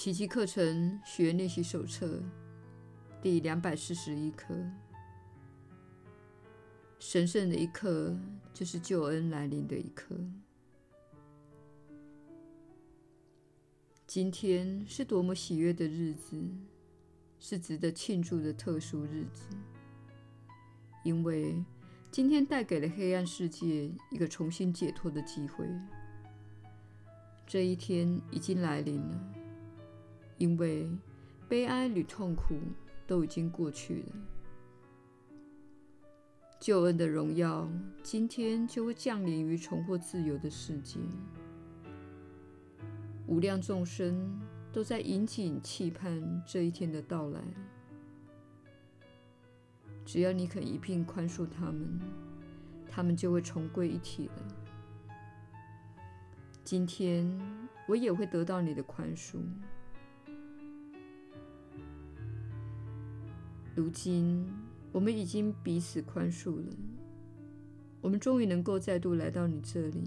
奇迹课程学练习手册第两百四十一课：神圣的一刻，就是救恩来临的一刻。今天是多么喜悦的日子，是值得庆祝的特殊日子，因为今天带给了黑暗世界一个重新解脱的机会。这一天已经来临了，因为悲哀与痛苦都已经过去了。救恩的荣耀今天就会降临于重获自由的世界。无量众生都在引颈期盼这一天的到来。只要你肯一并宽恕他们，他们就会重归一体了。今天我也会得到你的宽恕。如今我们已经彼此宽恕了，我们终于能够再度来到你这里。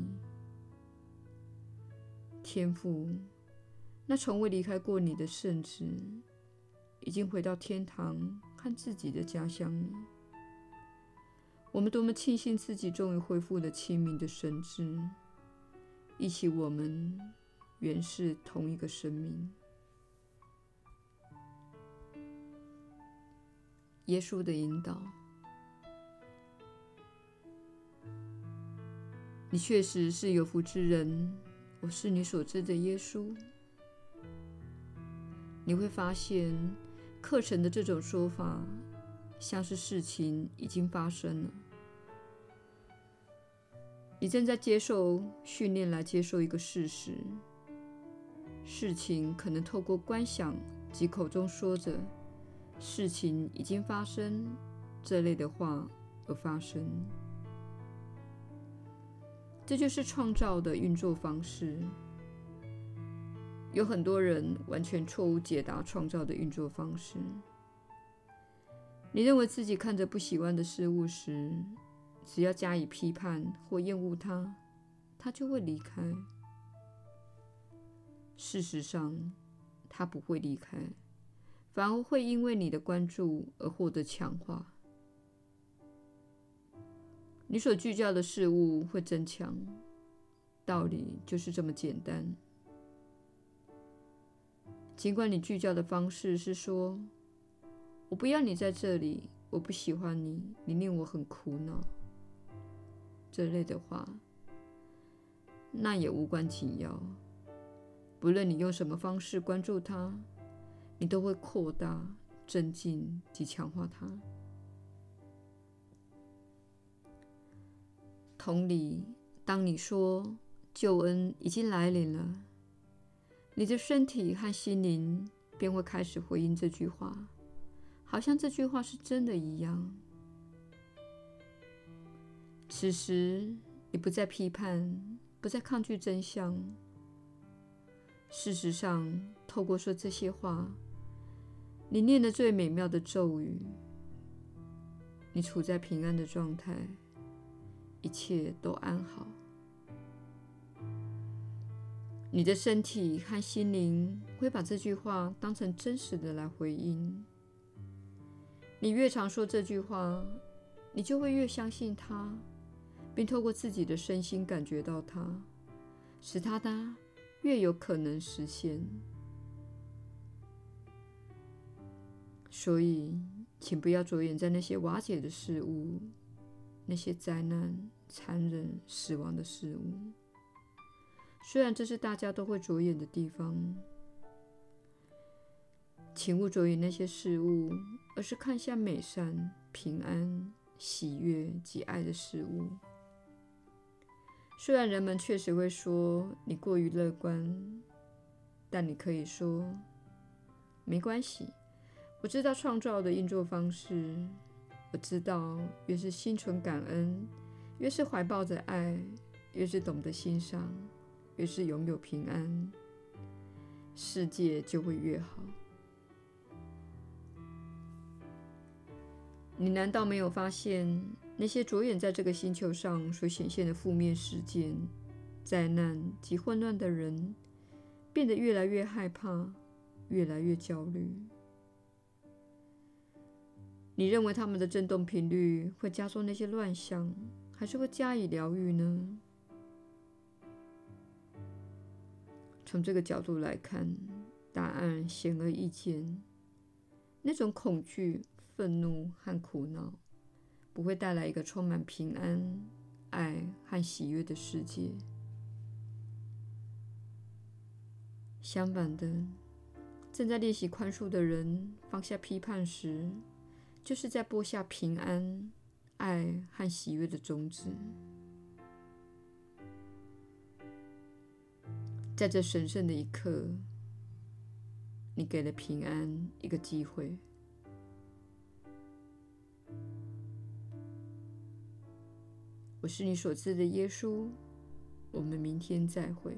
天父，那从未离开过你的圣子，已经回到天堂和自己的家乡了。我们多么庆幸自己终于恢复了清明的神智，忆起我们原是同一个生命。耶稣的引导，你确实是有福之人。我是你所知的耶稣。你会发现，课程的这种说法，像是事情已经发生了。你正在接受训练来接受一个事实：事情可能透过观想及口中说着“事情已经发生”这类的话而发生。这就是创造的运作方式。有很多人完全错误解答创造的运作方式。你认为自己看着不喜欢的事物时，只要加以批判或厌恶它，它就会离开。事实上，它不会离开，反而会因为你的关注而获得强化。你所聚焦的事物会增强，道理就是这么简单。尽管你聚焦的方式是说“我不要你在这里，我不喜欢你，你令我很苦恼”这类的话，那也无关紧要。不论你用什么方式关注他，你都会扩大、增进及强化它。同理，当你说救恩已经来临了，你的身体和心灵便会开始回应这句话，好像这句话是真的一样。此时，你不再批判，不再抗拒真相。事实上，透过说这些话，你念的最美妙的咒语，你处在平安的状态。一切都安好，你的身体和心灵会把这句话当成真实的来回应。你越常说这句话，你就会越相信它，并透过自己的身心感觉到它，使它的越有可能实现。所以，请不要着眼在那些瓦解的事物。那些灾难、残忍、死亡的事物，虽然这是大家都会着眼的地方，请勿着眼那些事物，而是看向美善、平安、喜悦及爱的事物。虽然人们确实会说你过于乐观，但你可以说没关系，我知道创造的运作方式。我知道，越是心存感恩，越是怀抱着爱，越是懂得欣赏，越是拥有平安，世界就会越好。你难道没有发现，那些着眼在这个星球上所显现的负面事件、灾难及混乱的人，变得越来越害怕，越来越焦虑。你认为他们的振动频率会加速那些乱象，还是会加以疗愈呢？从这个角度来看，答案显而易见。那种恐惧、愤怒和苦恼，不会带来一个充满平安、爱和喜悦的世界。相反的，正在练习宽恕的人放下批判时，就是在播下平安、爱和喜悦的种子。在这神圣的一刻，你给了平安一个机会。我是你所知的耶稣。我们明天再会。